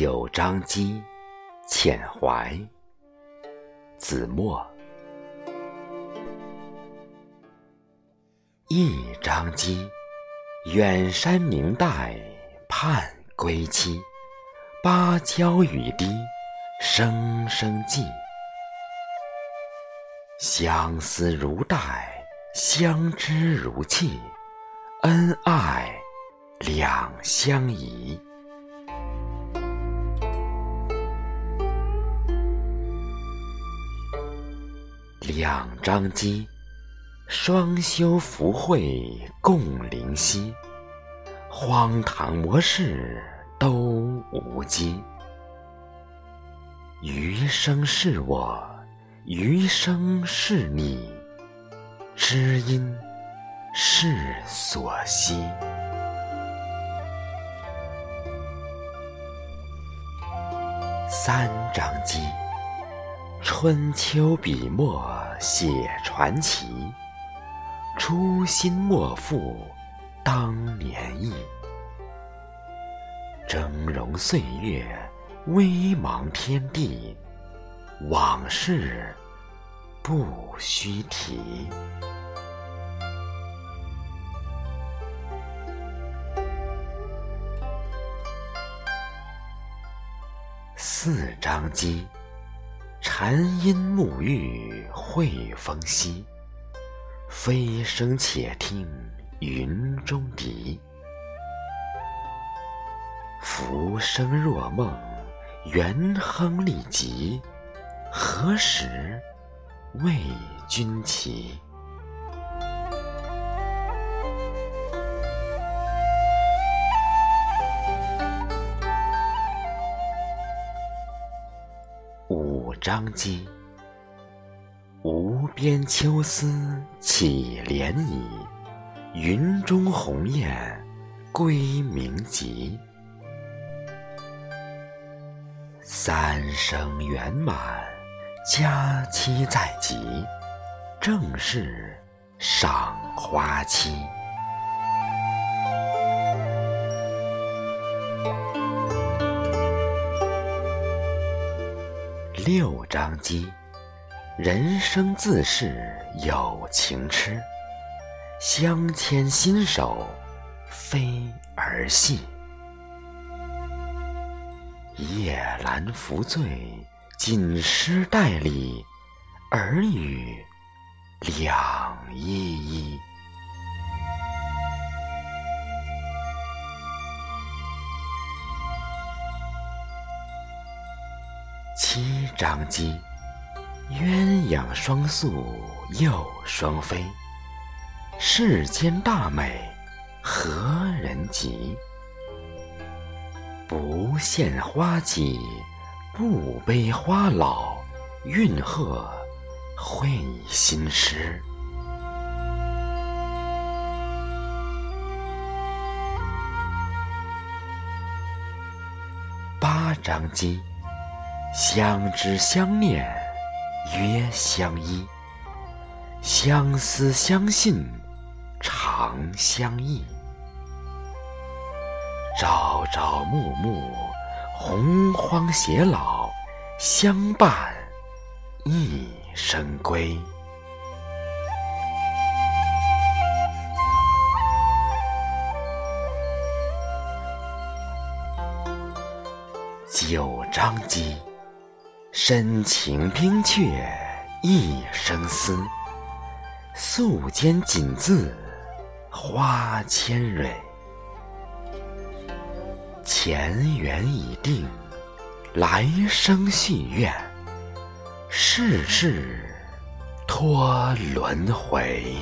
九章机，遣怀。子墨。一张机，远山明代盼归期。芭蕉雨滴，声声寄。相思如带，相知如泣，恩爱两相宜。两张机，双修福慧共灵犀。荒唐魔事都无稽。余生是我，余生是你，知音是所惜。三张机。春秋笔墨写传奇，初心莫负当年意。峥嵘岁月，微茫天地，往事不须提。四张机。禅音沐浴会风息，飞声且听云中笛。浮生若梦，猿哼立极，何时为君骑？张机，无边秋思起涟漪，云中鸿雁归鸣集。三生圆满，佳期在即，正是赏花期。六张机，人生自是有情痴，相牵心手非儿戏。夜阑扶醉，锦诗带里，耳语两依依。七张机，鸳鸯双宿又双飞。世间大美，何人及？不羡花季，不悲花老，运鹤会新诗。八张机。相知相念约相依，相思相信长相忆。朝朝暮暮，洪荒偕老，相伴一生归。九章机。深情冰阙一生思，素笺锦字花千蕊。前缘已定，来生续愿，世事托轮回。